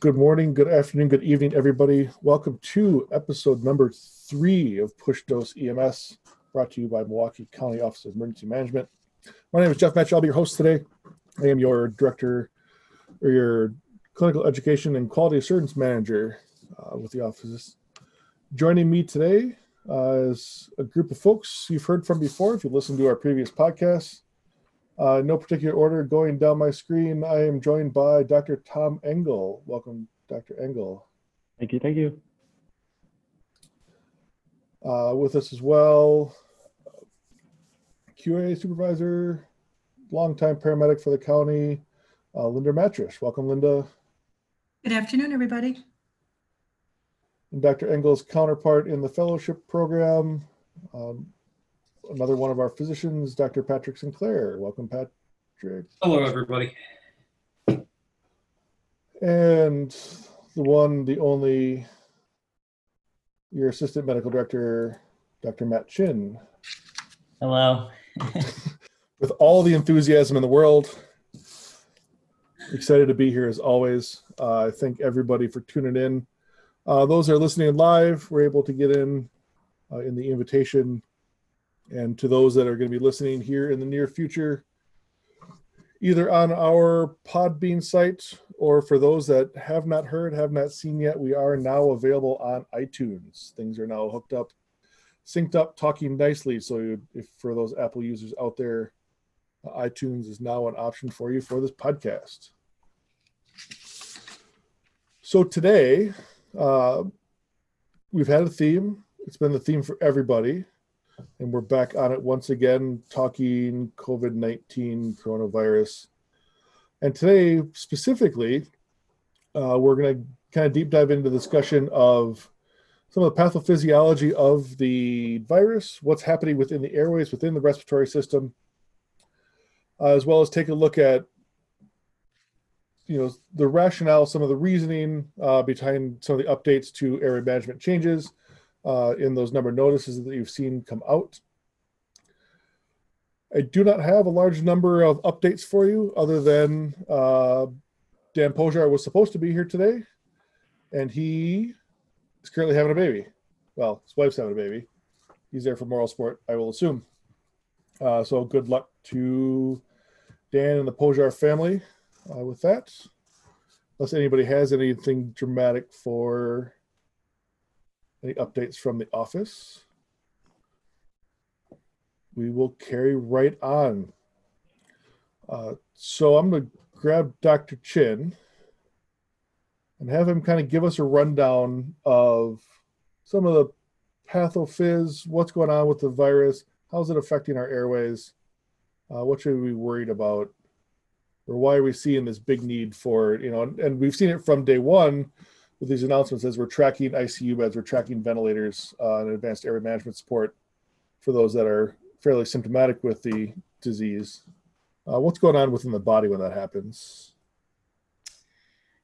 Good morning, good afternoon, good evening, everybody. Welcome to episode number three of Push Dose EMS, brought to you by Milwaukee County Office of Emergency Management. My name is Jeff Metch. I'll be your host today. I am your director or your clinical education and quality assurance manager uh, with the office. Joining me today uh, is a group of folks you've heard from before if you listened to our previous podcasts. Uh, no particular order going down my screen. I am joined by Dr. Tom Engel. Welcome, Dr. Engel. Thank you. Thank you. Uh, with us as well, QA supervisor, longtime paramedic for the county, uh, Linda Matrish. Welcome, Linda. Good afternoon, everybody. And Dr. Engel's counterpart in the fellowship program, um, another one of our physicians, Dr. Patrick Sinclair. Welcome, Patrick. Hello, everybody. And the one, the only, your assistant medical director, Dr. Matt Chin. Hello. With all the enthusiasm in the world, excited to be here as always. Uh, I thank everybody for tuning in. Uh, those that are listening live, we're able to get in uh, in the invitation. And to those that are going to be listening here in the near future, either on our Podbean site or for those that have not heard, have not seen yet, we are now available on iTunes. Things are now hooked up, synced up, talking nicely. So if for those Apple users out there, iTunes is now an option for you for this podcast. So today, uh, we've had a theme. It's been the theme for everybody. And we're back on it once again, talking COVID 19 coronavirus. And today, specifically, uh, we're going to kind of deep dive into the discussion of some of the pathophysiology of the virus, what's happening within the airways, within the respiratory system, uh, as well as take a look at you know the rationale, some of the reasoning uh, behind some of the updates to airway management changes uh, in those number notices that you've seen come out. I do not have a large number of updates for you other than uh, Dan Pojar was supposed to be here today, and he is currently having a baby. Well, his wife's having a baby. He's there for moral support, I will assume. Uh, so good luck to Dan and the Pojar family uh, with that. Unless anybody has anything dramatic for any updates from the office, we will carry right on. Uh, so I'm going to grab Dr. Chin and have him kind of give us a rundown of some of the pathophys, what's going on with the virus, how's it affecting our airways, uh, what should we be worried about, or why are we seeing this big need for, you know, and, and we've seen it from day one with these announcements as we're tracking ICU beds, we're tracking ventilators uh, and advanced airway management support for those that are fairly symptomatic with the disease. Uh, what's going on within the body when that happens?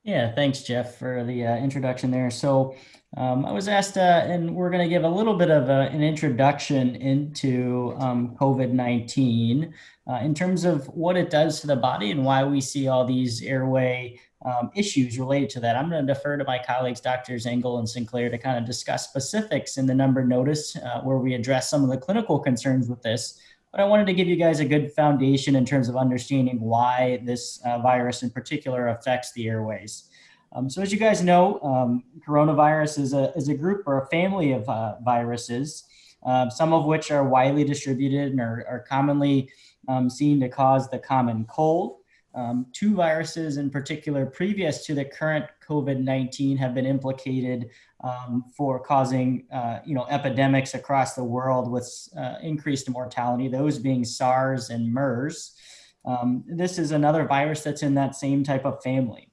Yeah, thanks, Jeff, for the uh, introduction there. So, um, I was asked, uh, and we're going to give a little bit of a, an introduction into um, COVID 19 uh, in terms of what it does to the body and why we see all these airway um, issues related to that. I'm going to defer to my colleagues, Drs. Engel and Sinclair, to kind of discuss specifics in the number notice uh, where we address some of the clinical concerns with this. But I wanted to give you guys a good foundation in terms of understanding why this uh, virus in particular affects the airways. Um, so as you guys know, um, coronavirus is a, is a group or a family of uh, viruses, uh, some of which are widely distributed and are, are commonly um, seen to cause the common cold. Um, two viruses in particular, previous to the current COVID-19, have been implicated um, for causing, uh, you know, epidemics across the world with uh, increased mortality. Those being SARS and MERS. Um, this is another virus that's in that same type of family.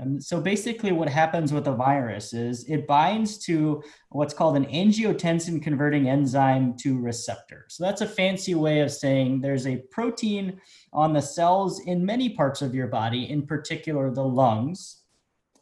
And so basically what happens with a virus is it binds to what's called an angiotensin converting enzyme to receptor. So that's a fancy way of saying there's a protein on the cells in many parts of your body, in particular the lungs,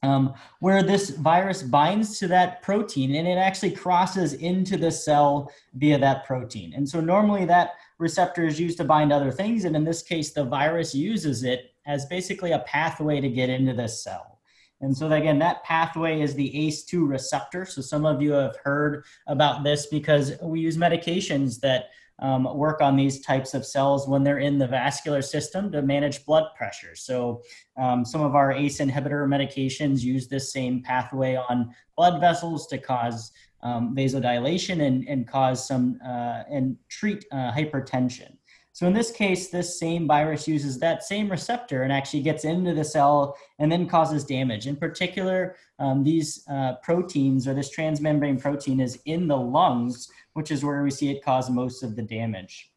um, where this virus binds to that protein and it actually crosses into the cell via that protein. And so normally that receptor is used to bind other things. And in this case, the virus uses it as basically a pathway to get into the cell. And so again, that pathway is the ACE2 receptor. So some of you have heard about this because we use medications that um, work on these types of cells when they're in the vascular system to manage blood pressure. So um, some of our ACE inhibitor medications use this same pathway on blood vessels to cause um, vasodilation and, and cause some uh, and treat uh, hypertension. So in this case, this same virus uses that same receptor and actually gets into the cell and then causes damage. In particular, um, these uh, proteins or this transmembrane protein is in the lungs, which is where we see it cause most of the damage.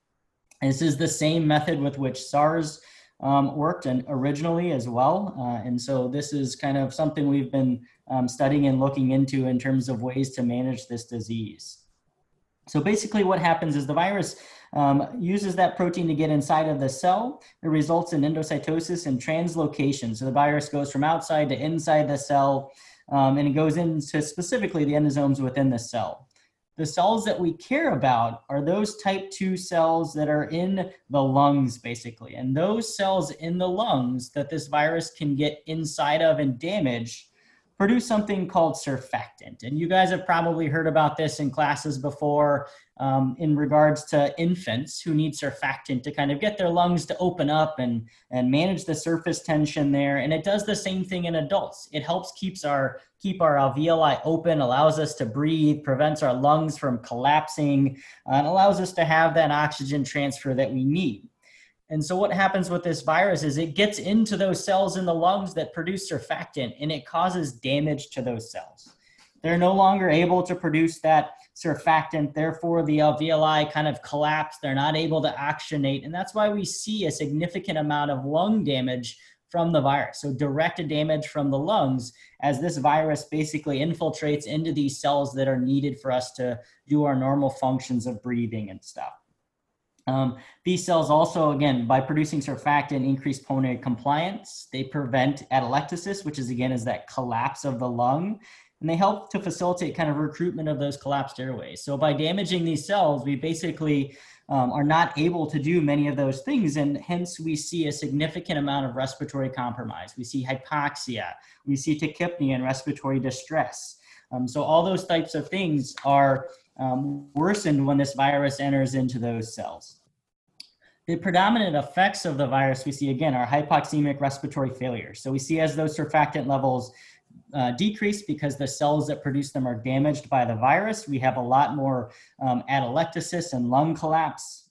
This is the same method with which SARS um, worked and originally as well. Uh, and so this is kind of something we've been um, studying and looking into in terms of ways to manage this disease. So basically what happens is the virus um, uses that protein to get inside of the cell. It results in endocytosis and translocation. So the virus goes from outside to inside the cell, um, and it goes into specifically the endosomes within the cell. The cells that we care about are those type 2 cells that are in the lungs, basically. And those cells in the lungs that this virus can get inside of and damage produce something called surfactant. And you guys have probably heard about this in classes before um, in regards to infants who need surfactant to kind of get their lungs to open up and, and manage the surface tension there. And it does the same thing in adults. It helps keeps our keep our alveoli open, allows us to breathe, prevents our lungs from collapsing, uh, and allows us to have that oxygen transfer that we need. And so what happens with this virus is it gets into those cells in the lungs that produce surfactant and it causes damage to those cells. They're no longer able to produce that surfactant. Therefore, the alveoli kind of collapse. They're not able to oxygenate. And that's why we see a significant amount of lung damage from the virus. So direct damage from the lungs as this virus basically infiltrates into these cells that are needed for us to do our normal functions of breathing and stuff. Um, these cells also, again, by producing surfactant, increase pulmonary compliance. They prevent atelectasis, which is again is that collapse of the lung, and they help to facilitate kind of recruitment of those collapsed airways. So by damaging these cells, we basically um, are not able to do many of those things, and hence we see a significant amount of respiratory compromise. We see hypoxia, we see tachypnea and respiratory distress. Um, so all those types of things are um, worsened when this virus enters into those cells. The predominant effects of the virus we see again are hypoxemic respiratory failure. So we see as those surfactant levels uh, decrease because the cells that produce them are damaged by the virus, we have a lot more um, atelectasis and lung collapse.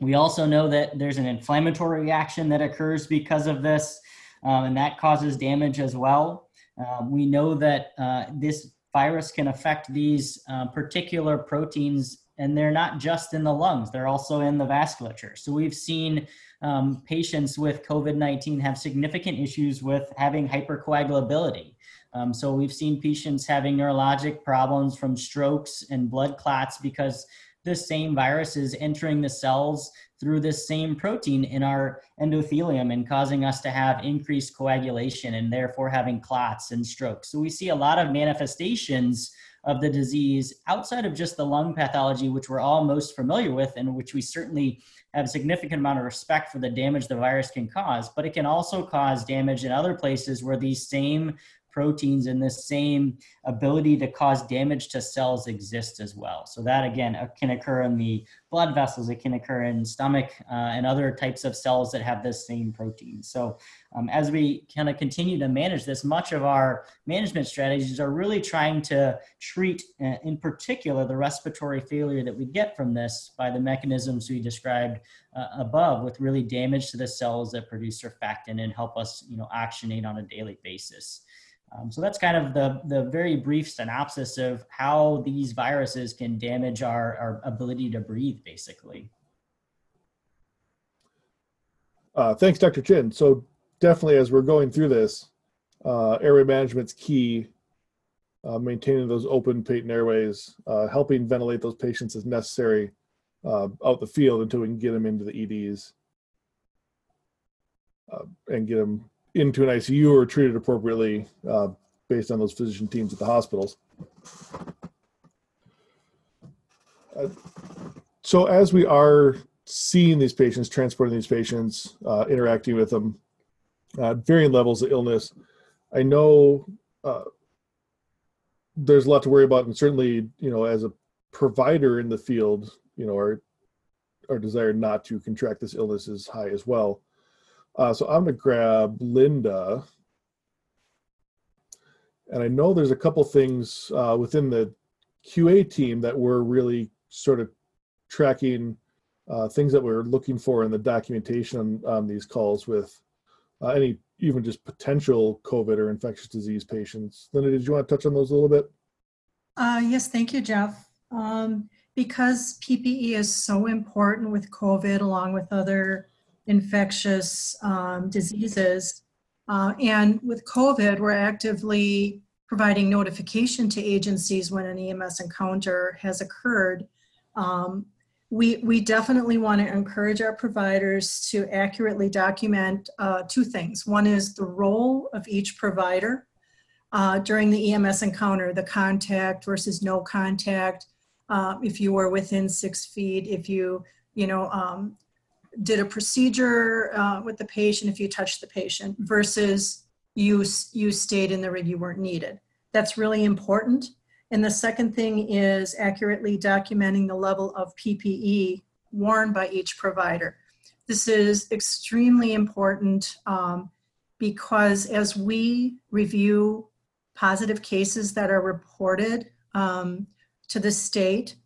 We also know that there's an inflammatory reaction that occurs because of this, um, and that causes damage as well. Um, we know that uh, this virus can affect these uh, particular proteins and they're not just in the lungs they're also in the vasculature. So we've seen um, patients with covid-19 have significant issues with having hypercoagulability. Um, so we've seen patients having neurologic problems from strokes and blood clots because this same virus is entering the cells through this same protein in our endothelium and causing us to have increased coagulation and therefore having clots and strokes. So we see a lot of manifestations of the disease outside of just the lung pathology, which we're all most familiar with and which we certainly have a significant amount of respect for the damage the virus can cause, but it can also cause damage in other places where these same proteins and the same ability to cause damage to cells exists as well. So that again uh, can occur in the blood vessels, it can occur in stomach uh, and other types of cells that have this same protein. So um, as we kind of continue to manage this, much of our management strategies are really trying to treat uh, in particular the respiratory failure that we get from this by the mechanisms we described uh, above with really damage to the cells that produce surfactant and help us you know oxygenate on a daily basis. Um, so that's kind of the, the very brief synopsis of how these viruses can damage our, our ability to breathe, basically. Uh, thanks, Dr. Chin. So definitely as we're going through this, uh, airway management's key. Uh, maintaining those open patent airways, uh, helping ventilate those patients as necessary uh, out the field until we can get them into the EDs uh, and get them into an ICU or treated appropriately uh, based on those physician teams at the hospitals. Uh, so as we are seeing these patients, transporting these patients, uh, interacting with them, at varying levels of illness, I know uh, there's a lot to worry about, and certainly, you know, as a provider in the field, you know, our our desire not to contract this illness is high as well. Uh, so I'm going to grab Linda, and I know there's a couple things uh, within the QA team that we're really sort of tracking uh, things that we're looking for in the documentation on, on these calls with uh, any even just potential COVID or infectious disease patients. Linda, did you want to touch on those a little bit? Uh, yes, thank you, Jeff. Um, because PPE is so important with COVID, along with other infectious um, diseases, uh, and with COVID, we're actively providing notification to agencies when an EMS encounter has occurred. Um, we, we definitely want to encourage our providers to accurately document uh, two things. One is the role of each provider uh, during the EMS encounter, the contact versus no contact, uh, if you were within six feet, if you, you know, um, did a procedure uh, with the patient, if you touched the patient, versus you, you stayed in the rig, you weren't needed. That's really important. And the second thing is accurately documenting the level of PPE worn by each provider. This is extremely important um, because as we review positive cases that are reported um, to the state,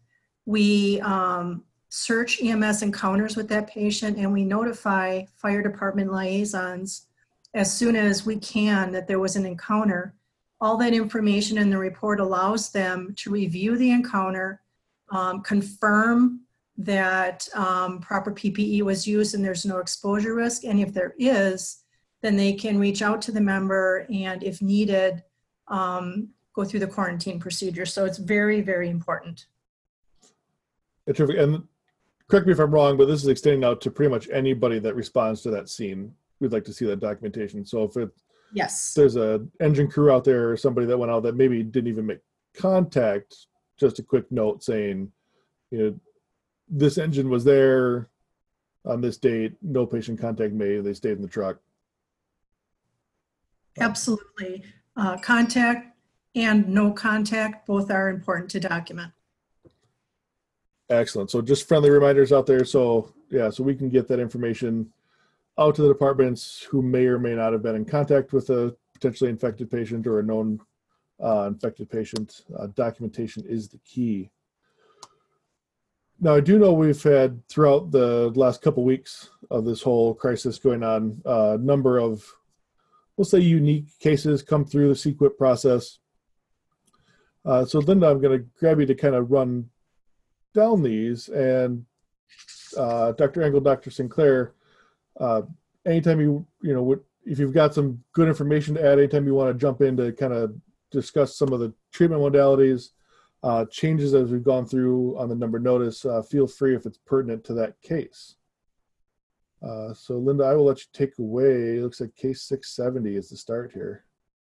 we um, search EMS encounters with that patient and we notify fire department liaisons as soon as we can that there was an encounter all that information in the report allows them to review the encounter, um, confirm that um, proper PPE was used and there's no exposure risk. And if there is, then they can reach out to the member and if needed, um, go through the quarantine procedure. So it's very, very important. And correct me if I'm wrong, but this is extending out to pretty much anybody that responds to that scene. We'd like to see that documentation. So if it Yes. there's a engine crew out there or somebody that went out that maybe didn't even make contact, just a quick note saying, you know, this engine was there on this date, no patient contact made, they stayed in the truck. Absolutely. Uh, contact and no contact, both are important to document. Excellent. So just friendly reminders out there. So yeah, so we can get that information out to the departments who may or may not have been in contact with a potentially infected patient or a known uh, infected patient. Uh, documentation is the key. Now, I do know we've had throughout the last couple weeks of this whole crisis going on a number of, we'll say, unique cases come through the CEQIP process. Uh, so, Linda, I'm going to grab you to kind of run down these, and uh, Dr. Engel, Dr. Sinclair, uh, anytime you you know if you've got some good information to add anytime you want to jump in to kind of discuss some of the treatment modalities uh, changes as we've gone through on the number notice uh, feel free if it's pertinent to that case uh, so linda i will let you take away it looks like case 670 is the start here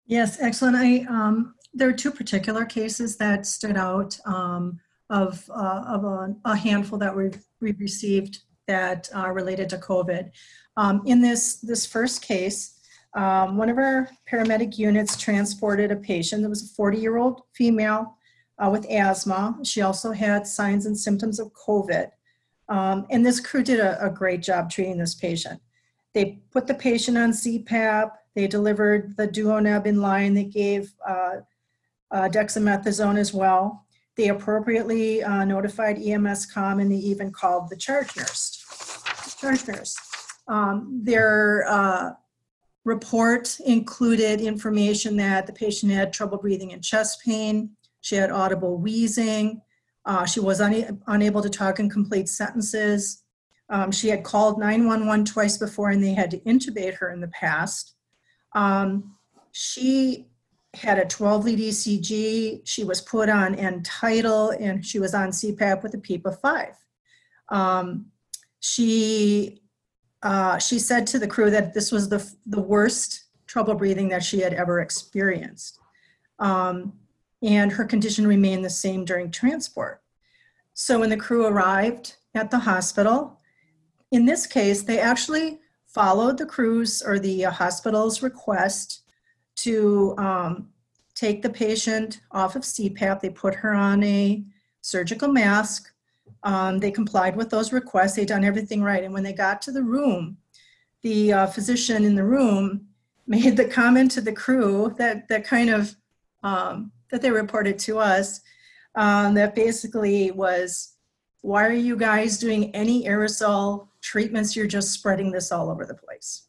Yes, excellent. I, um, there are two particular cases that stood out um, of, uh, of a, a handful that we've, we've received that are related to COVID. Um, in this, this first case, um, one of our paramedic units transported a patient that was a 40 year old female uh, with asthma. She also had signs and symptoms of COVID. Um, and this crew did a, a great job treating this patient. They put the patient on CPAP, they delivered the duoneb in line, they gave uh, uh, dexamethasone as well. They appropriately uh, notified EMS com and they even called the charge nurse. Charge nurse. Um, their uh, report included information that the patient had trouble breathing and chest pain. She had audible wheezing. Uh, she was una- unable to talk in complete sentences. Um, she had called 911 twice before and they had to intubate her in the past. Um, she had a 12 lead ECG. She was put on end-tidal and she was on CPAP with a PEEP of 5. Um, she, uh, she said to the crew that this was the, the worst trouble breathing that she had ever experienced. Um, and her condition remained the same during transport. So when the crew arrived at the hospital, in this case, they actually followed the crew's or the uh, hospital's request to um, take the patient off of CPAP. They put her on a surgical mask. Um, they complied with those requests. They done everything right. And when they got to the room, the uh, physician in the room made the comment to the crew that that kind of um, that they reported to us um, that basically was, why are you guys doing any aerosol treatments? You're just spreading this all over the place.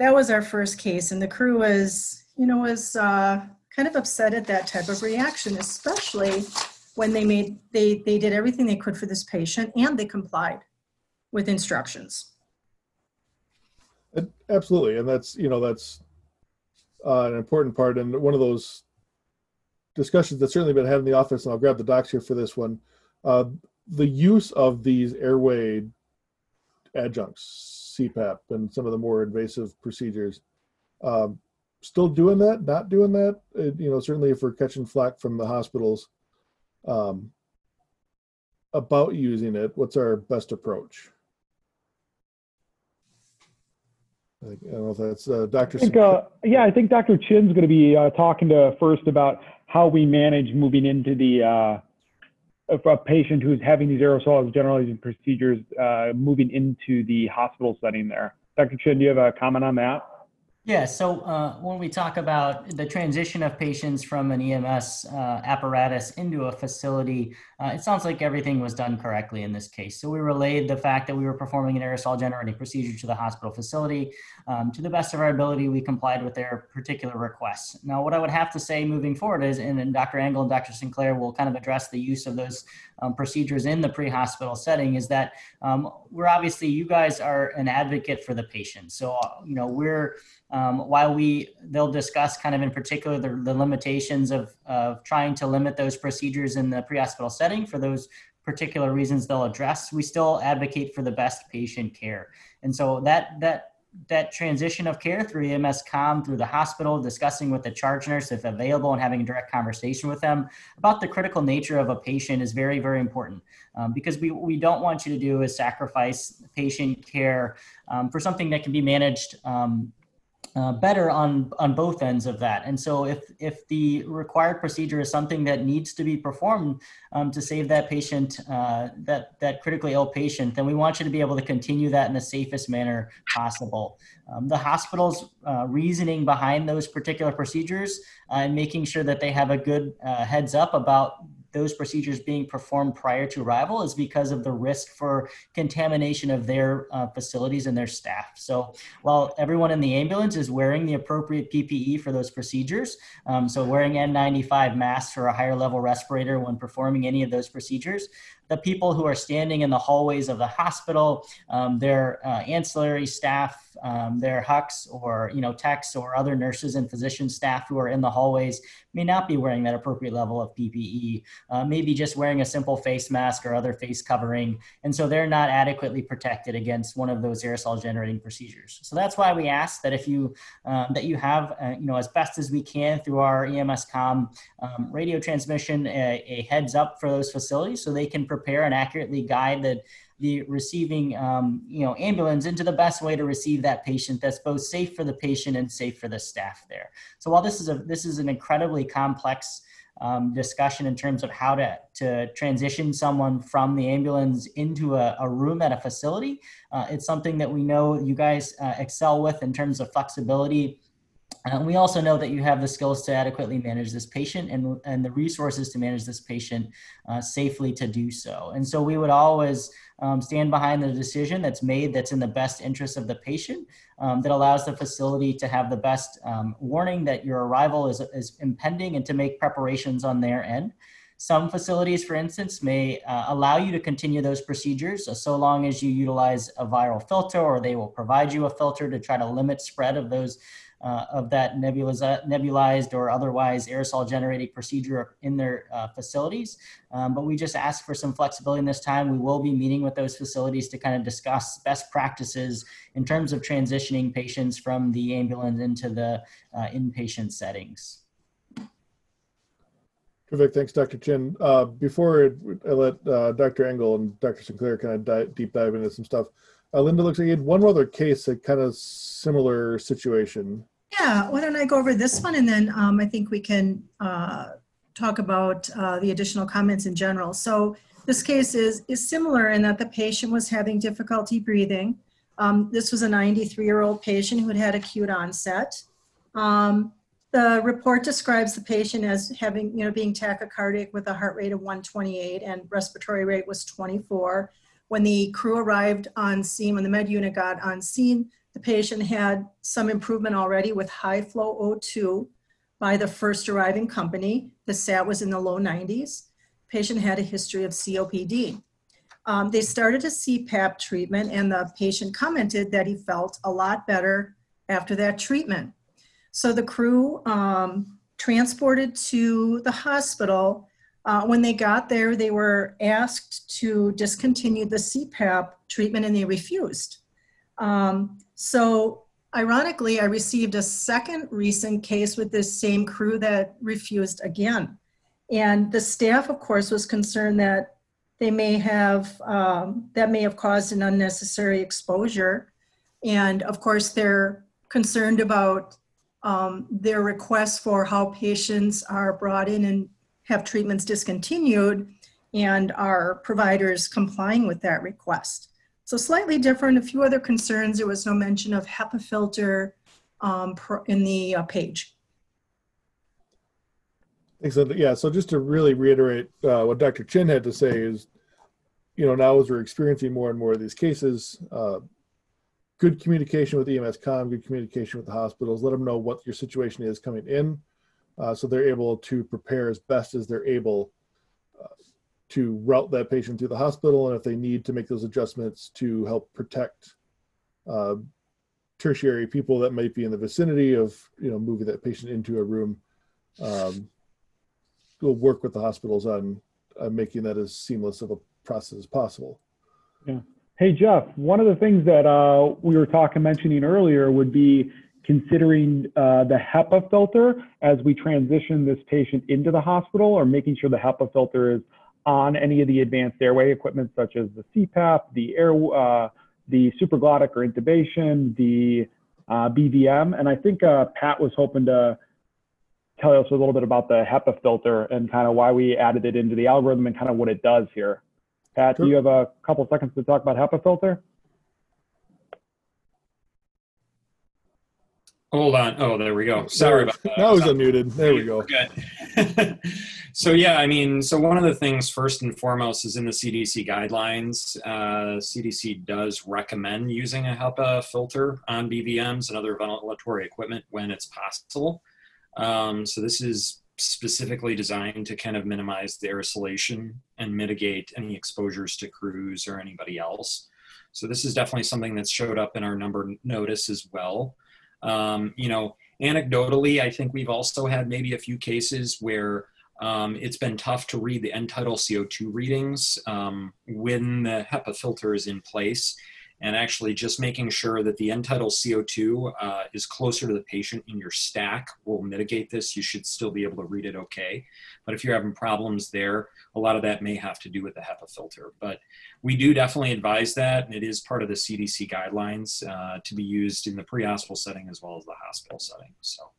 That was our first case, and the crew was, you know, was uh, kind of upset at that type of reaction, especially when they made they they did everything they could for this patient and they complied with instructions. Absolutely, and that's you know that's uh, an important part, and one of those discussions that's certainly been had in the office. And I'll grab the docs here for this one. Uh, the use of these airway adjuncts, CPAP, and some of the more invasive procedures. Um, still doing that? Not doing that? Uh, you know, certainly if we're catching flack from the hospitals um, about using it, what's our best approach? I think- don't know if that's uh, Dr. I think, uh, yeah, I think Dr. Chin's going to be uh, talking to first about how we manage moving into the if a patient who's having these aerosols generalizing procedures uh, moving into the hospital setting there. Dr. Chin, do you have a comment on that? Yeah, so uh, when we talk about the transition of patients from an EMS uh, apparatus into a facility, uh, it sounds like everything was done correctly in this case. So we relayed the fact that we were performing an aerosol generating procedure to the hospital facility. Um, to the best of our ability, we complied with their particular requests. Now, what I would have to say moving forward is, and Dr. Engel and Dr. Sinclair will kind of address the use of those um, procedures in the pre-hospital setting, is that um, we're obviously, you guys are an advocate for the patient. So, you know, we're um, while we they'll discuss kind of in particular the, the limitations of, of trying to limit those procedures in the pre-hospital setting for those particular reasons they'll address we still advocate for the best patient care. And so that that that transition of care through EMS com through the hospital discussing with the charge nurse if available and having a direct conversation with them about the critical nature of a patient is very very important. Um, because we, we don't want you to do is sacrifice patient care um, for something that can be managed um, uh, better on on both ends of that. And so, if if the required procedure is something that needs to be performed um, to save that patient, uh, that that critically ill patient, then we want you to be able to continue that in the safest manner possible. Um, the hospital's uh, reasoning behind those particular procedures uh, and making sure that they have a good uh, heads up about those procedures being performed prior to arrival is because of the risk for contamination of their uh, facilities and their staff. So while everyone in the ambulance is wearing the appropriate PPE for those procedures, um, so wearing N95 masks or a higher level respirator when performing any of those procedures, the people who are standing in the hallways of the hospital, um, their uh, ancillary staff, um, their HUCs or you know techs or other nurses and physician staff who are in the hallways may not be wearing that appropriate level of PPE, uh, maybe just wearing a simple face mask or other face covering, and so they're not adequately protected against one of those aerosol generating procedures. So that's why we ask that if you um, that you have uh, you know as best as we can through our EMS com um, radio transmission a, a heads up for those facilities so they can prepare and accurately guide the the receiving um, you know ambulance into the best way to receive that patient that's both safe for the patient and safe for the staff there so while this is a this is an incredibly complex um, discussion in terms of how to, to transition someone from the ambulance into a, a room at a facility. Uh, it's something that we know you guys uh, excel with in terms of flexibility and we also know that you have the skills to adequately manage this patient and, and the resources to manage this patient uh, safely to do so. And so we would always um, stand behind the decision that's made that's in the best interest of the patient, um, that allows the facility to have the best um, warning that your arrival is, is impending and to make preparations on their end. Some facilities, for instance, may uh, allow you to continue those procedures uh, so long as you utilize a viral filter or they will provide you a filter to try to limit spread of those uh, of that nebulized or otherwise aerosol generating procedure in their uh, facilities. Um, but we just ask for some flexibility in this time. We will be meeting with those facilities to kind of discuss best practices in terms of transitioning patients from the ambulance into the uh, inpatient settings. Terrific. Thanks, Dr. Chin. Uh, before I let uh, Dr. Engel and Dr. Sinclair kind of dive, deep dive into some stuff, uh, Linda looks like you had one other case, a kind of similar situation. Yeah, why don't I go over this one and then um, I think we can uh, talk about uh, the additional comments in general. So this case is, is similar in that the patient was having difficulty breathing. Um, This was a 93-year-old patient who had had acute onset. Um, The report describes the patient as having, you know, being tachycardic with a heart rate of 128 and respiratory rate was 24. When the crew arrived on scene, when the med unit got on scene, the patient had some improvement already with high flow O2 by the first arriving company. The SAT was in the low 90s. Patient had a history of COPD. Um, they started a CPAP treatment, and the patient commented that he felt a lot better after that treatment. So the crew um, transported to the hospital. Uh, when they got there, they were asked to discontinue the CPAP treatment, and they refused. Um, so ironically, I received a second recent case with this same crew that refused again. And the staff, of course, was concerned that they may have, um, that may have caused an unnecessary exposure. And of course, they're concerned about um, their requests for how patients are brought in and have treatments discontinued and are providers complying with that request. So slightly different, a few other concerns. There was no mention of HEPA filter um, in the uh, page. Thanks. Linda. Yeah. So just to really reiterate uh, what Dr. Chin had to say is, you know, now as we're experiencing more and more of these cases, uh, good communication with EMS com, good communication with the hospitals. Let them know what your situation is coming in, uh, so they're able to prepare as best as they're able to route that patient through the hospital, and if they need to make those adjustments to help protect uh, tertiary people that might be in the vicinity of, you know, moving that patient into a room. Um, we'll work with the hospitals on, on making that as seamless of a process as possible. Yeah hey, Jeff, one of the things that uh, we were talking, mentioning earlier would be considering uh, the HEPA filter as we transition this patient into the hospital or making sure the HEPA filter is on any of the advanced airway equipment such as the CPAP, the air, uh, the supraglottic or intubation, the uh, BVM. And I think uh, Pat was hoping to tell us a little bit about the HEPA filter and kind of why we added it into the algorithm and kind of what it does here. Pat, do you have a couple seconds to talk about HEPA filter? Hold on. Oh, there we go. Sorry about that. Now he's unmuted. There we go. Good. So yeah, I mean, so one of the things first and foremost is in the CDC guidelines. Uh, CDC does recommend using a HEPA filter on BVMs and other ventilatory equipment when it's possible. Um, so this is specifically designed to kind of minimize the aerosolation and mitigate any exposures to crews or anybody else. So this is definitely something that's showed up in our number notice as well. Um, you know, anecdotally, I think we've also had maybe a few cases where um, it's been tough to read the end tidal CO2 readings um, when the HEPA filter is in place. And actually, just making sure that the end tidal CO2 uh, is closer to the patient in your stack will mitigate this. You should still be able to read it okay. But if you're having problems there, a lot of that may have to do with the HEPA filter. But we do definitely advise that, and it is part of the CDC guidelines uh, to be used in the pre-hospital setting as well as the hospital setting. So,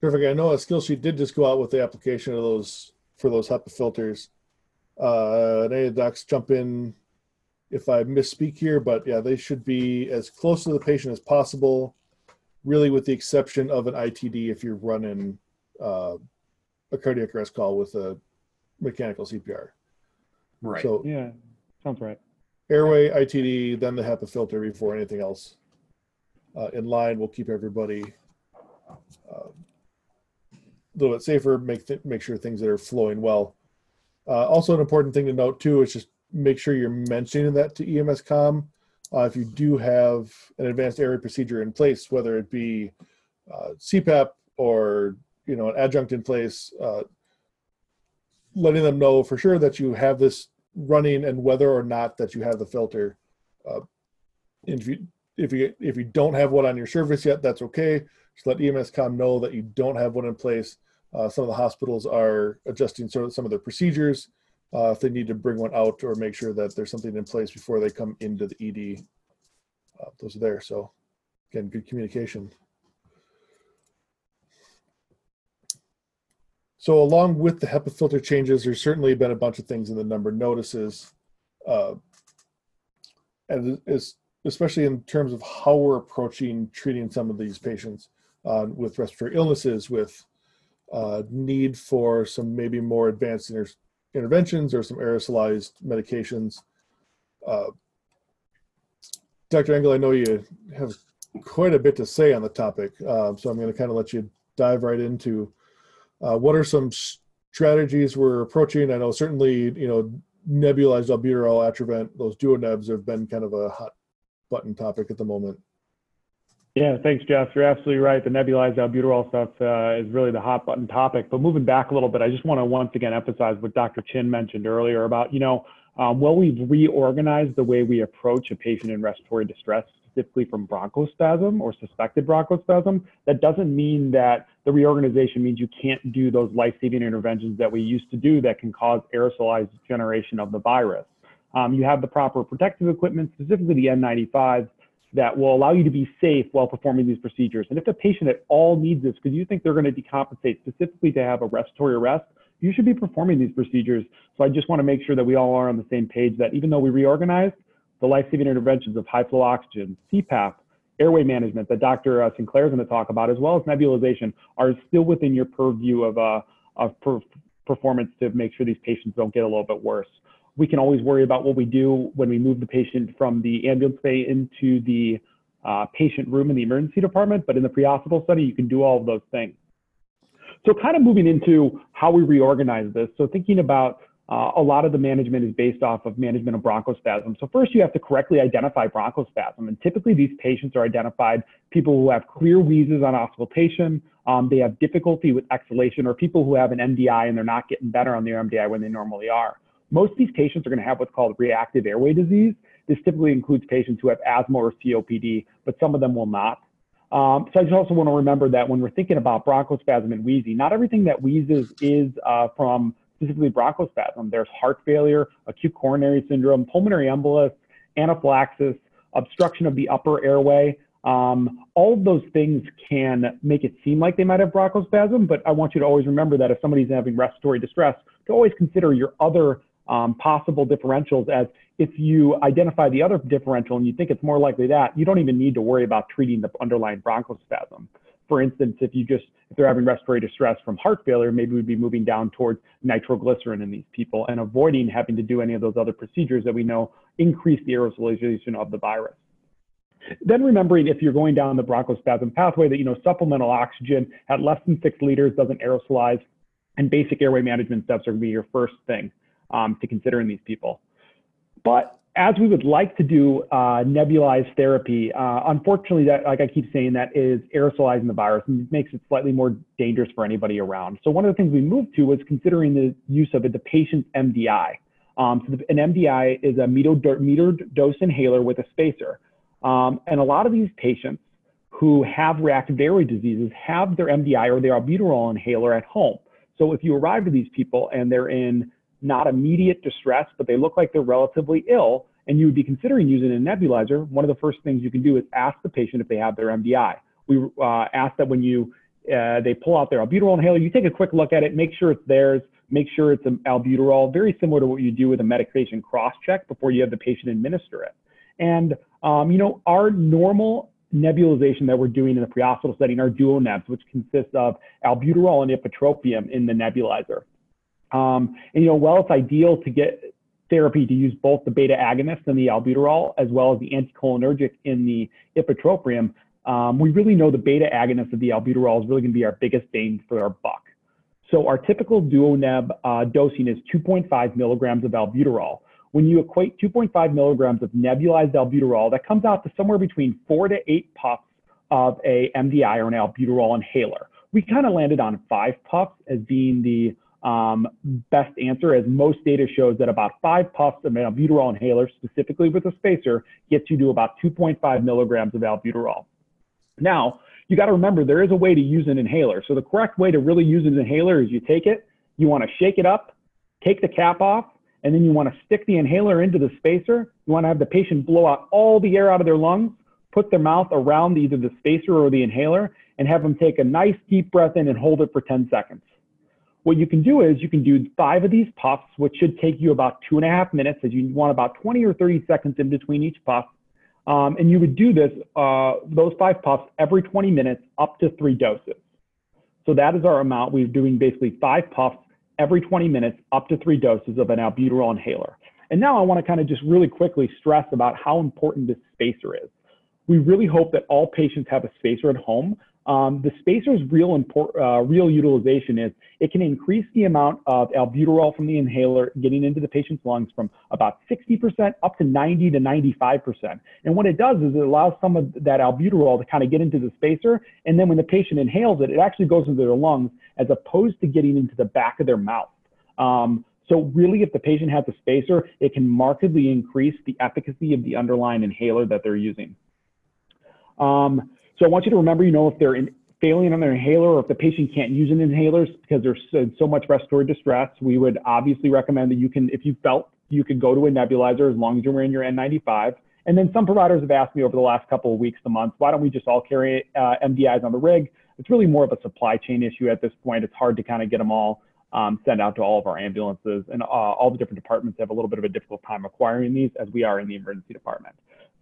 Perfect. I know a skill sheet did just go out with the application of those for those HEPA filters. Uh, any docs jump in if I misspeak here, but yeah, they should be as close to the patient as possible, really with the exception of an ITD if you're running uh, a cardiac arrest call with a mechanical CPR. right. So Yeah, sounds right. airway, ITD, then the HEPA filter before anything else. Uh, in line, we'll keep everybody um, a little bit safer, make, th- make sure things that are flowing well. Uh, also an important thing to note too, is just make sure you're mentioning that to EMS com. Uh, if you do have an advanced airway procedure in place, whether it be uh, CPAP or, you know, an adjunct in place, uh, letting them know for sure that you have this running and whether or not that you have the filter. Uh, if you if you if you don't have one on your service yet, that's okay. Just let EMScom know that you don't have one in place. Uh, some of the hospitals are adjusting sort of some of their procedures uh, if they need to bring one out or make sure that there's something in place before they come into the ED. Uh, those are there. So again, good communication. So along with the HEPA filter changes, there's certainly been a bunch of things in the number notices. Uh, and especially in terms of how we're approaching treating some of these patients uh, with respiratory illnesses, with uh, need for some maybe more advanced inter interventions or some aerosolized medications. Uh, Dr. Engel, I know you have quite a bit to say on the topic, uh, so I'm going to kind of let you dive right into uh, what are some strategies we're approaching. I know certainly, you know, nebulized albuterol, Atrovent, those duonebs have been kind of a hot button topic at the moment. Yeah, thanks, Jeff. You're absolutely right. The nebulized albuterol stuff uh, is really the hot button topic. But moving back a little bit, I just want to once again emphasize what Dr. Chin mentioned earlier about, you know, um, well, we've reorganized the way we approach a patient in respiratory distress, specifically from bronchospasm or suspected bronchospasm. That doesn't mean that the reorganization means you can't do those life-saving interventions that we used to do that can cause aerosolized generation of the virus. Um, you have the proper protective equipment, specifically the N95, that will allow you to be safe while performing these procedures. And if the patient at all needs this, because you think they're going to decompensate specifically to have a respiratory arrest, you should be performing these procedures. So I just want to make sure that we all are on the same page that even though we reorganized, the life-saving interventions of high flow oxygen, CPAP, airway management that Dr. Uh, Sinclair is going to talk about, as well as nebulization, are still within your purview of, uh, of per performance to make sure these patients don't get a little bit worse we can always worry about what we do when we move the patient from the ambulance bay into the uh, patient room in the emergency department. But in the pre-hospital study, you can do all of those things. So kind of moving into how we reorganize this. So thinking about uh, a lot of the management is based off of management of bronchospasm. So first you have to correctly identify bronchospasm. And typically these patients are identified people who have clear wheezes on auscultation, um, they have difficulty with exhalation, or people who have an MDI and they're not getting better on their MDI when they normally are. Most of these patients are going to have what's called reactive airway disease. This typically includes patients who have asthma or COPD, but some of them will not. Um, so I just also want to remember that when we're thinking about bronchospasm and wheezing, not everything that wheezes is uh, from specifically bronchospasm. There's heart failure, acute coronary syndrome, pulmonary embolus, anaphylaxis, obstruction of the upper airway. Um, all of those things can make it seem like they might have bronchospasm, but I want you to always remember that if somebody's having respiratory distress, to always consider your other um, possible differentials as if you identify the other differential and you think it's more likely that, you don't even need to worry about treating the underlying bronchospasm. For instance, if you just, if they're having respiratory distress from heart failure, maybe we'd be moving down towards nitroglycerin in these people and avoiding having to do any of those other procedures that we know increase the aerosolization of the virus. Then remembering if you're going down the bronchospasm pathway that, you know, supplemental oxygen at less than six liters doesn't aerosolize and basic airway management steps are gonna be your first thing um, to consider in these people. But as we would like to do uh, nebulized therapy, uh, unfortunately, that like I keep saying, that is aerosolizing the virus and makes it slightly more dangerous for anybody around. So one of the things we moved to was considering the use of a, the patient's MDI. Um, so the, an MDI is a metered dose inhaler with a spacer. Um, and a lot of these patients who have reactive airway diseases have their MDI or their albuterol inhaler at home. So if you arrive to these people and they're in not immediate distress, but they look like they're relatively ill, and you would be considering using a nebulizer, one of the first things you can do is ask the patient if they have their MDI. We uh, ask that when you uh, they pull out their albuterol inhaler, you take a quick look at it, make sure it's theirs, make sure it's an albuterol, very similar to what you do with a medication cross check before you have the patient administer it. And um, you know, our normal nebulization that we're doing in the pre-hospital setting are dual duonebs, which consists of albuterol and ipratropium in the nebulizer. Um, and you know, while it's ideal to get therapy to use both the beta agonist and the albuterol, as well as the anticholinergic in the ipratropium, um, we really know the beta agonist of the albuterol is really going to be our biggest bang for our buck. So our typical duoneb uh, dosing is 2.5 milligrams of albuterol. When you equate 2.5 milligrams of nebulized albuterol, that comes out to somewhere between four to eight puffs of a MDI or an albuterol inhaler. We kind of landed on five puffs as being the um, best answer, as most data shows that about five puffs of albuterol inhaler, specifically with a spacer, gets you to about 2.5 milligrams of albuterol. Now, you got to remember there is a way to use an inhaler. So the correct way to really use an inhaler is you take it, you want to shake it up, take the cap off, and then you want to stick the inhaler into the spacer. You want to have the patient blow out all the air out of their lungs, put their mouth around either the spacer or the inhaler, and have them take a nice deep breath in and hold it for 10 seconds. What you can do is you can do five of these puffs, which should take you about two and a half minutes, as you want about 20 or 30 seconds in between each puff. Um, and you would do this, uh, those five puffs every 20 minutes up to three doses. So that is our amount. We're doing basically five puffs every 20 minutes up to three doses of an albuterol inhaler. And now I want to kind of just really quickly stress about how important this spacer is. We really hope that all patients have a spacer at home um, the spacer's real, import, uh, real utilization is it can increase the amount of albuterol from the inhaler getting into the patient's lungs from about 60% up to 90 to 95%. And what it does is it allows some of that albuterol to kind of get into the spacer. And then when the patient inhales it, it actually goes into their lungs as opposed to getting into the back of their mouth. Um, so really, if the patient has a spacer, it can markedly increase the efficacy of the underlying inhaler that they're using. Um, so I want you to remember, you know, if they're in, failing on their inhaler or if the patient can't use an inhaler because there's so, much respiratory distress, we would obviously recommend that you can, if you felt you could go to a nebulizer as long as you're wearing your N95. And then some providers have asked me over the last couple of weeks the months, why don't we just all carry uh, MDIs on the rig? It's really more of a supply chain issue at this point. It's hard to kind of get them all um, sent out to all of our ambulances, and uh, all the different departments have a little bit of a difficult time acquiring these, as we are in the emergency department.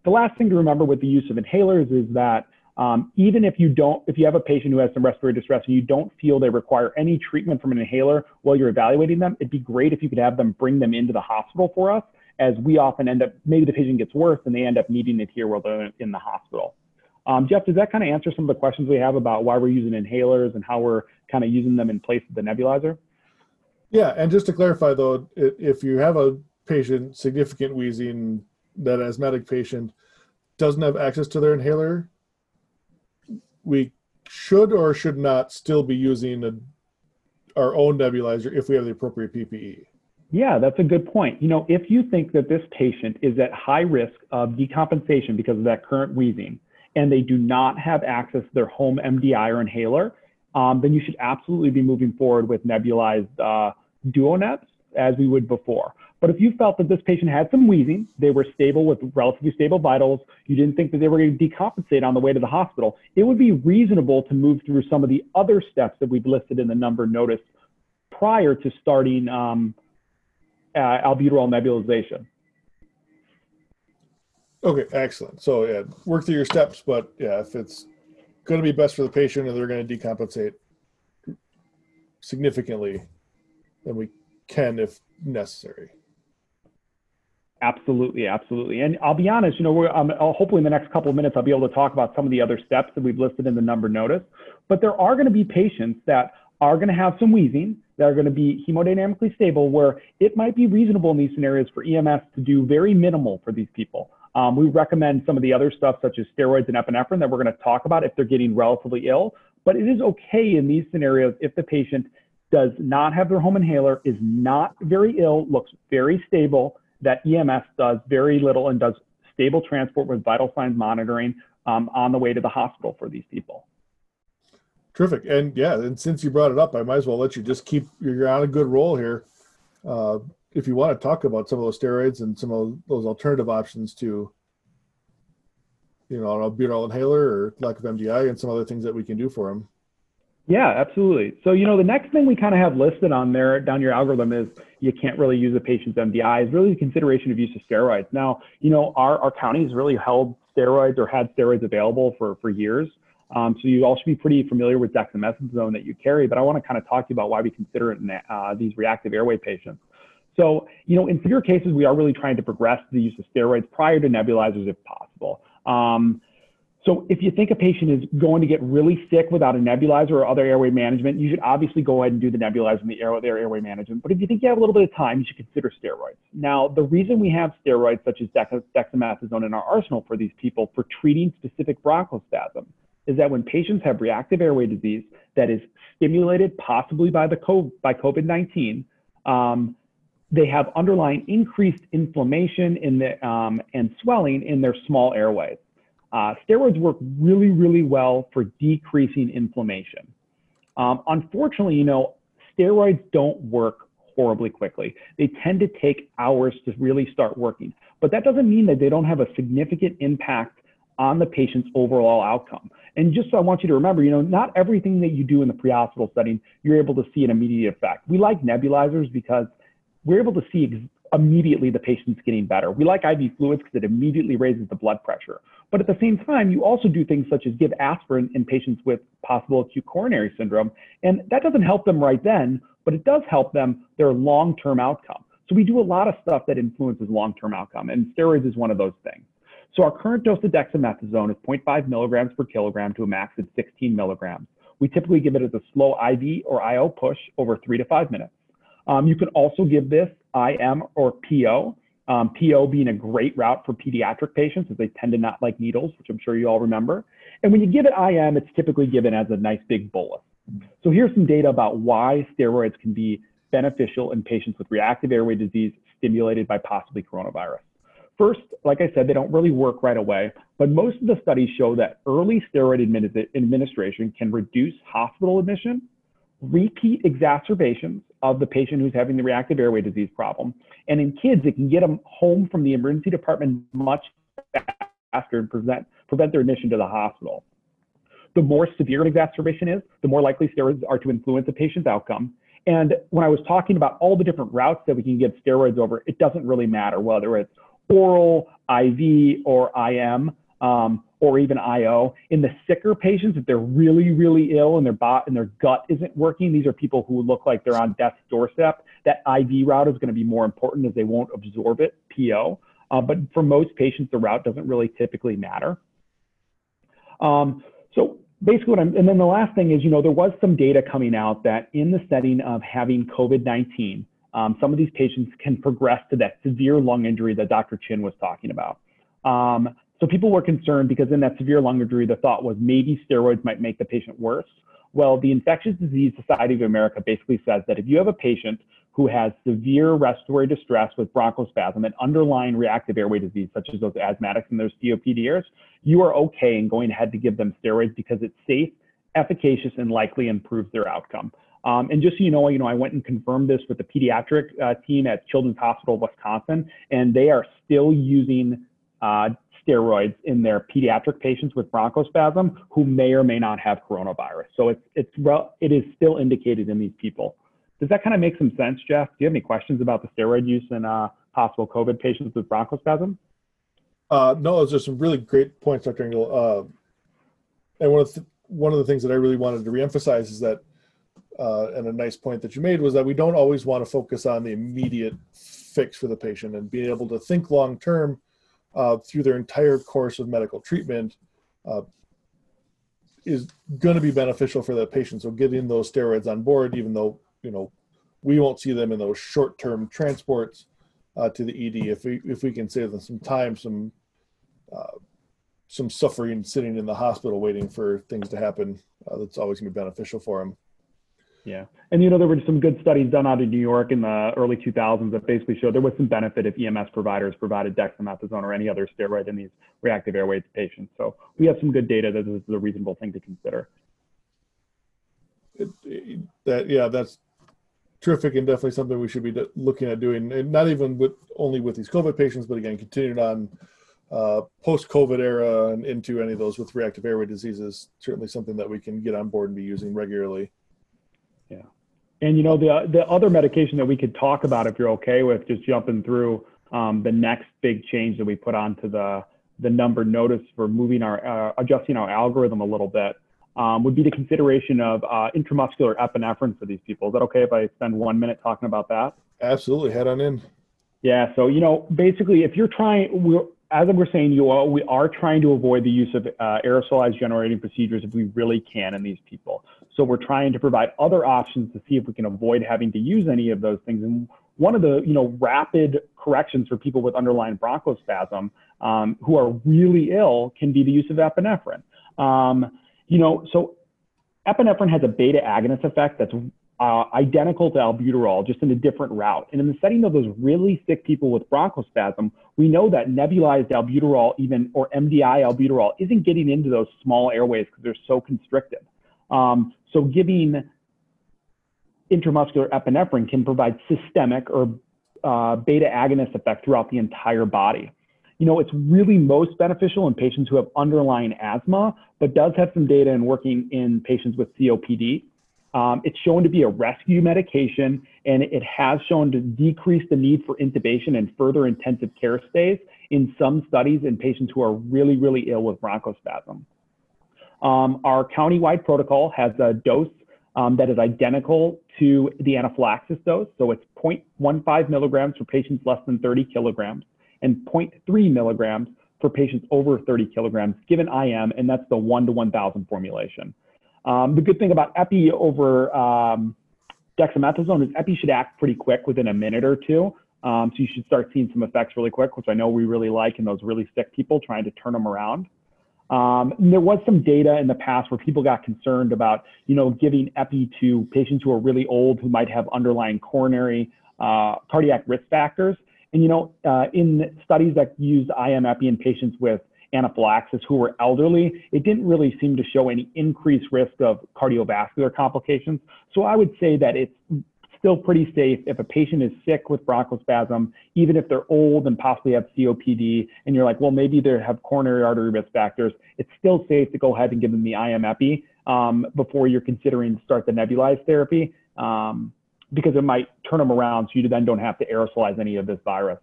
The last thing to remember with the use of inhalers is that um, even if you don't, if you have a patient who has some respiratory distress and you don't feel they require any treatment from an inhaler while you're evaluating them, it'd be great if you could have them bring them into the hospital for us, as we often end up, maybe the patient gets worse and they end up needing it here while they're in the hospital. Um, Jeff, does that kind of answer some of the questions we have about why we're using inhalers and how we're kind of using them in place of the nebulizer? Yeah, and just to clarify though, if you have a patient significant wheezing, that asthmatic patient doesn't have access to their inhaler, we should or should not still be using a, our own nebulizer if we have the appropriate PPE? Yeah, that's a good point. You know, if you think that this patient is at high risk of decompensation because of that current wheezing, and they do not have access to their home MDI or inhaler, um, then you should absolutely be moving forward with nebulized uh, as we would before. But if you felt that this patient had some wheezing, they were stable with relatively stable vitals, you didn't think that they were going to decompensate on the way to the hospital, it would be reasonable to move through some of the other steps that we've listed in the number notice prior to starting um, uh, albuterol nebulization. Okay, excellent. So yeah, work through your steps, but yeah, if it's going to be best for the patient and they're going to decompensate significantly, then we can if necessary. Absolutely, absolutely. And I'll be honest, you know, we're, um, hopefully in the next couple of minutes, I'll be able to talk about some of the other steps that we've listed in the number notice. But there are going to be patients that are going to have some wheezing, that are going to be hemodynamically stable, where it might be reasonable in these scenarios for EMS to do very minimal for these people. Um, we recommend some of the other stuff, such as steroids and epinephrine, that we're going to talk about if they're getting relatively ill. But it is okay in these scenarios if the patient does not have their home inhaler, is not very ill, looks very stable, that EMS does very little and does stable transport with vital signs monitoring um, on the way to the hospital for these people. Terrific. And yeah, and since you brought it up, I might as well let you just keep, you're on a good roll here. Uh, if you want to talk about some of those steroids and some of those alternative options to, you know, an albuterol inhaler or lack of MDI and some other things that we can do for them. Yeah, absolutely. So, you know, the next thing we kind of have listed on there down your algorithm is you can't really use a patient's MDI is really the consideration of use of steroids. Now, you know, our, our counties really held steroids or had steroids available for, for years. Um, so you all should be pretty familiar with dexamethasone that you carry, but I want to kind of talk to you about why we consider it in uh, these reactive airway patients. So, you know, in severe cases, we are really trying to progress the use of steroids prior to nebulizers if possible. Um, so if you think a patient is going to get really sick without a nebulizer or other airway management, you should obviously go ahead and do the nebulizer and the air, their airway management. But if you think you have a little bit of time, you should consider steroids. Now, the reason we have steroids such as dexamethasone in our arsenal for these people for treating specific bronchospasm is that when patients have reactive airway disease that is stimulated possibly by the COVID, by COVID-19, um, they have underlying increased inflammation in the, um, and swelling in their small airways. Uh, steroids work really, really well for decreasing inflammation. Um, unfortunately, you know, steroids don't work horribly quickly. They tend to take hours to really start working, but that doesn't mean that they don't have a significant impact on the patient's overall outcome. And just so I want you to remember, you know, not everything that you do in the pre-hospital setting, you're able to see an immediate effect. We like nebulizers because we're able to see immediately the patient's getting better. We like IV fluids because it immediately raises the blood pressure. But at the same time, you also do things such as give aspirin in patients with possible acute coronary syndrome. And that doesn't help them right then, but it does help them their long-term outcome. So we do a lot of stuff that influences long-term outcome, and steroids is one of those things. So our current dose of dexamethasone is 0.5 milligrams per kilogram to a max of 16 milligrams. We typically give it as a slow IV or IO push over three to five minutes. Um, you can also give this IM or PO. Um, PO being a great route for pediatric patients as they tend to not like needles, which I'm sure you all remember. And when you give it IM, it's typically given as a nice big bolus. So here's some data about why steroids can be beneficial in patients with reactive airway disease stimulated by possibly coronavirus. First, like I said, they don't really work right away, but most of the studies show that early steroid administration can reduce hospital admission, repeat exacerbations of the patient who's having the reactive airway disease problem. And in kids, it can get them home from the emergency department much faster and prevent, prevent their admission to the hospital. The more severe an exacerbation is, the more likely steroids are to influence a patient's outcome. And when I was talking about all the different routes that we can get steroids over, it doesn't really matter whether it's oral, IV, or IM, um, or even IO. In the sicker patients, if they're really, really ill and their bot and their gut isn't working, these are people who look like they're on death's doorstep. That IV route is going to be more important as they won't absorb it, PO. Uh, but for most patients, the route doesn't really typically matter. Um, so basically what I'm, and then the last thing is, you know, there was some data coming out that in the setting of having COVID-19, um, some of these patients can progress to that severe lung injury that Dr. Chin was talking about. Um, so people were concerned because in that severe lung injury, the thought was maybe steroids might make the patient worse. Well, the Infectious Disease Society of America basically says that if you have a patient who has severe respiratory distress with bronchospasm and underlying reactive airway disease, such as those asthmatics and those COPDers, you are okay in going ahead to give them steroids because it's safe, efficacious, and likely improves their outcome. Um, and just so you know, you know, I went and confirmed this with the pediatric uh, team at Children's Hospital of Wisconsin, and they are still using uh, steroids in their pediatric patients with bronchospasm who may or may not have coronavirus. So it's it's it is still indicated in these people. Does that kind of make some sense, Jeff? Do you have any questions about the steroid use in uh, possible COVID patients with bronchospasm? Uh, no, those are some really great points, Dr. Engel. Uh, and one of the, one of the things that I really wanted to reemphasize is that, uh, and a nice point that you made was that we don't always want to focus on the immediate fix for the patient and being able to think long term uh, through their entire course of medical treatment uh, is going to be beneficial for the patient. So getting those steroids on board, even though you know we won't see them in those short-term transports uh, to the ED, if we if we can save them some time, some uh, some suffering sitting in the hospital waiting for things to happen, uh, that's always going to be beneficial for them. Yeah. And, you know, there were some good studies done out in New York in the early 2000s that basically showed there was some benefit if EMS providers provided dexamethasone or any other steroid in these reactive airways patients. So we have some good data that this is a reasonable thing to consider. It, it, that, yeah, that's terrific and definitely something we should be looking at doing. And not even with only with these COVID patients, but again, continuing on uh, post-COVID era and into any of those with reactive airway diseases, certainly something that we can get on board and be using regularly. And you know, the the other medication that we could talk about if you're okay with just jumping through um, the next big change that we put onto the the number notice for moving our uh, adjusting our algorithm a little bit um, would be the consideration of uh, intramuscular epinephrine for these people. Is that okay if I spend one minute talking about that? Absolutely, head on in. Yeah. So you know, basically, if you're trying, we're as we're saying, you are, we are trying to avoid the use of uh, aerosolized generating procedures if we really can in these people. So we're trying to provide other options to see if we can avoid having to use any of those things. And one of the you know rapid corrections for people with underlying bronchospasm um, who are really ill can be the use of epinephrine. Um, you know, so epinephrine has a beta agonist effect that's uh, identical to albuterol, just in a different route. And in the setting of those really sick people with bronchospasm, we know that nebulized albuterol, even or MDI albuterol, isn't getting into those small airways because they're so constricted. Um, so giving intramuscular epinephrine can provide systemic or uh, beta agonist effect throughout the entire body. you know, it's really most beneficial in patients who have underlying asthma, but does have some data in working in patients with COPD. Um, it's shown to be a rescue medication, and it has shown to decrease the need for intubation and further intensive care stays in some studies in patients who are really, really ill with bronchospasm. Um, our county-wide protocol has a dose um, that is identical to the anaphylaxis dose. So it's 0.15 milligrams for patients less than 30 kilograms and 0.3 milligrams for patients over 30 kilograms given IM, and that's the 1 to 1,000 formulation. Um, the good thing about epi over um, dexamethasone is epi should act pretty quick within a minute or two. Um, so you should start seeing some effects really quick, which I know we really like in those really sick people trying to turn them around. Um, there was some data in the past where people got concerned about, you know, giving epi to patients who are really old who might have underlying coronary uh, cardiac risk factors. And you know, uh, in studies that used IM epi in patients with anaphylaxis who were elderly, it didn't really seem to show any increased risk of cardiovascular complications. So I would say that it's still pretty safe if a patient is sick with bronchospasm, even if they're old and possibly have COPD, and you're like, well, maybe they have coronary artery risk factors. It's still safe to go ahead and give them the IM epi um, before you're considering to start the nebulized therapy um, because it might turn them around so you then don't have to aerosolize any of this virus.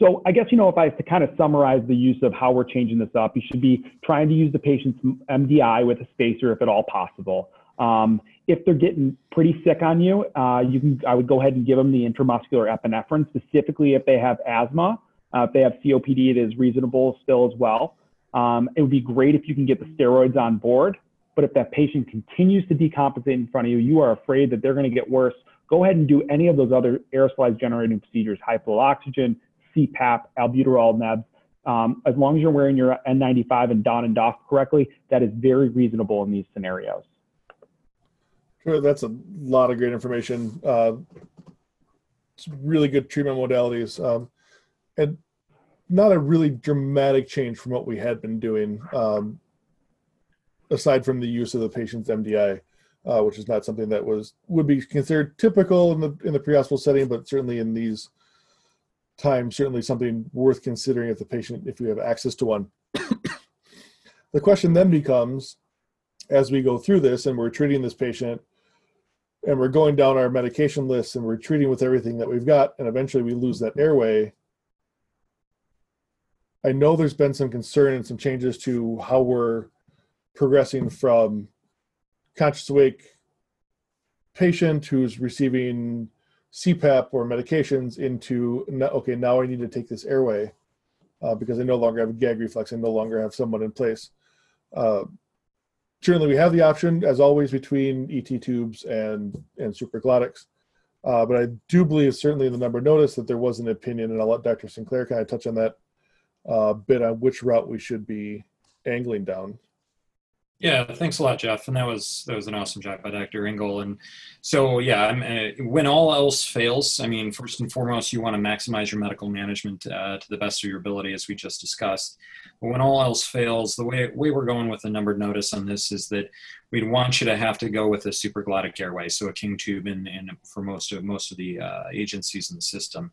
So I guess, you know, if I have to kind of summarize the use of how we're changing this up, you should be trying to use the patient's MDI with a spacer if at all possible. Um, if they're getting pretty sick on you, uh, you can I would go ahead and give them the intramuscular epinephrine, specifically if they have asthma. Uh, if they have COPD, it is reasonable still as well. Um, it would be great if you can get the steroids on board. But if that patient continues to decompensate in front of you, you are afraid that they're going to get worse. Go ahead and do any of those other aerosolized generating procedures, high flow oxygen, CPAP, albuterol nebs. Um, as long as you're wearing your N95 and don and doff correctly, that is very reasonable in these scenarios. That's a lot of great information. Uh, it's really good treatment modalities, um, and not a really dramatic change from what we had been doing, um, aside from the use of the patient's MDI, uh, which is not something that was would be considered typical in the in the pre-hospital setting, but certainly in these times, certainly something worth considering if the patient if we have access to one. the question then becomes, as we go through this and we're treating this patient and we're going down our medication list and we're treating with everything that we've got and eventually we lose that airway i know there's been some concern and some changes to how we're progressing from conscious awake patient who's receiving cpap or medications into okay now i need to take this airway uh, because i no longer have a gag reflex i no longer have someone in place. Uh, certainly we have the option, as always, between ET tubes and and supraglottics. Uh, but I do believe, certainly in the number notice, that there was an opinion, and I'll let Dr. Sinclair kind of touch on that uh, bit on which route we should be angling down. Yeah, thanks a lot, Jeff. And that was that was an awesome job by Dr. Engel. And so, yeah, uh, when all else fails, I mean, first and foremost, you want to maximize your medical management uh, to the best of your ability, as we just discussed. But when all else fails, the way way we're going with the numbered notice on this is that we'd want you to have to go with a supraglottic airway, so a king tube, and, for most of most of the uh, agencies in the system.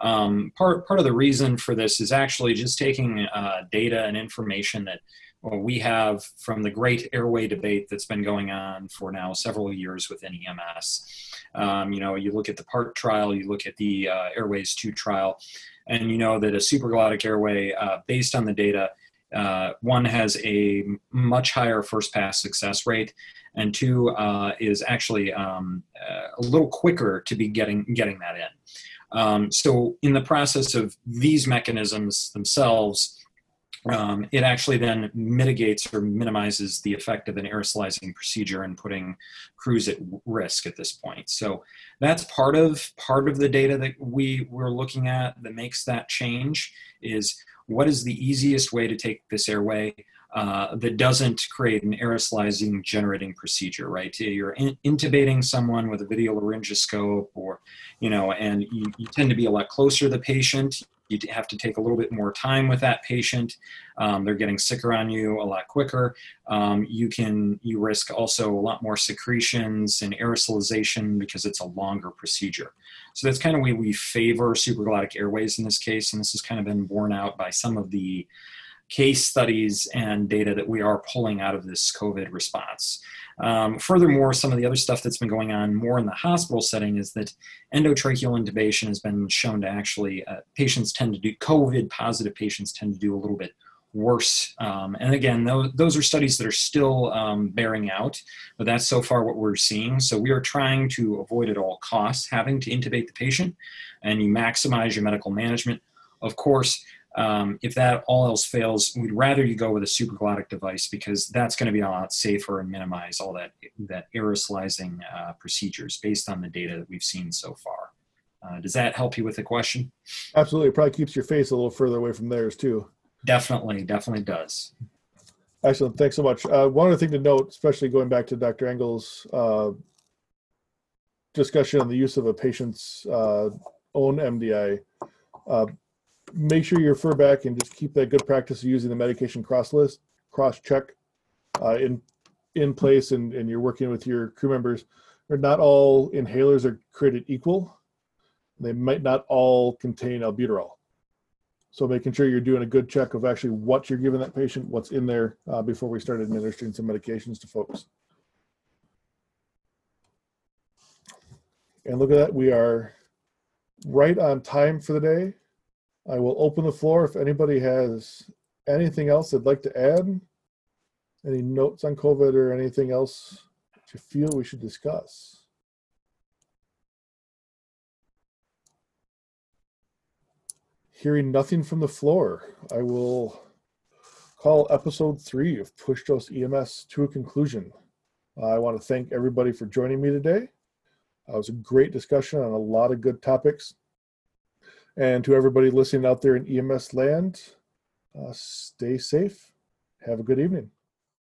Um, part part of the reason for this is actually just taking uh, data and information that well, we have from the great airway debate that's been going on for now several years within EMS. Um, you know, you look at the PART trial, you look at the uh, Airways 2 trial, and you know that a supraglottic airway, uh, based on the data, uh, one has a much higher first pass success rate, and two uh, is actually um, uh, a little quicker to be getting getting that in. Um, so, in the process of these mechanisms themselves, um, it actually then mitigates or minimizes the effect of an aerosolizing procedure and putting crews at risk at this point. So that's part of part of the data that we we're looking at that makes that change is what is the easiest way to take this airway uh, that doesn't create an aerosolizing generating procedure, right? You're in, intubating someone with a video laryngoscope or, you know, and you, you tend to be a lot closer to the patient. You have to take a little bit more time with that patient. Um, they're getting sicker on you a lot quicker. Um, you can you risk also a lot more secretions and aerosolization because it's a longer procedure. So that's kind of why we favor supraglottic airways in this case, and this has kind of been borne out by some of the case studies and data that we are pulling out of this COVID response. Um, furthermore, some of the other stuff that's been going on more in the hospital setting is that endotracheal intubation has been shown to actually, uh, patients tend to do, COVID positive patients tend to do a little bit worse. Um, and again, those, those are studies that are still um, bearing out, but that's so far what we're seeing. So we are trying to avoid at all costs having to intubate the patient and you maximize your medical management. Of course, um, if that all else fails, we'd rather you go with a supraglottic device because that's going to be a lot safer and minimize all that that aerosolizing uh, procedures based on the data that we've seen so far. Uh, does that help you with the question? Absolutely. It probably keeps your face a little further away from theirs too. Definitely, definitely does. Excellent. Thanks so much. Uh, one other thing to note, especially going back to Dr. Engel's uh, discussion on the use of a patient's uh, own MDI, uh, make sure you refer back and just keep that good practice of using the medication cross list, cross check uh, in in place, and, and you're working with your crew members. Not all inhalers are created equal. They might not all contain albuterol. So making sure you're doing a good check of actually what you're giving that patient, what's in there uh, before we start administering some medications to folks. And look at that, we are right on time for the day. I will open the floor if anybody has anything else they'd like to add. Any notes on COVID or anything else that you feel we should discuss? Hearing nothing from the floor, I will call episode three of Push Dose EMS to a conclusion. I want to thank everybody for joining me today. It was a great discussion on a lot of good topics. And to everybody listening out there in EMS land, uh, stay safe. Have a good evening.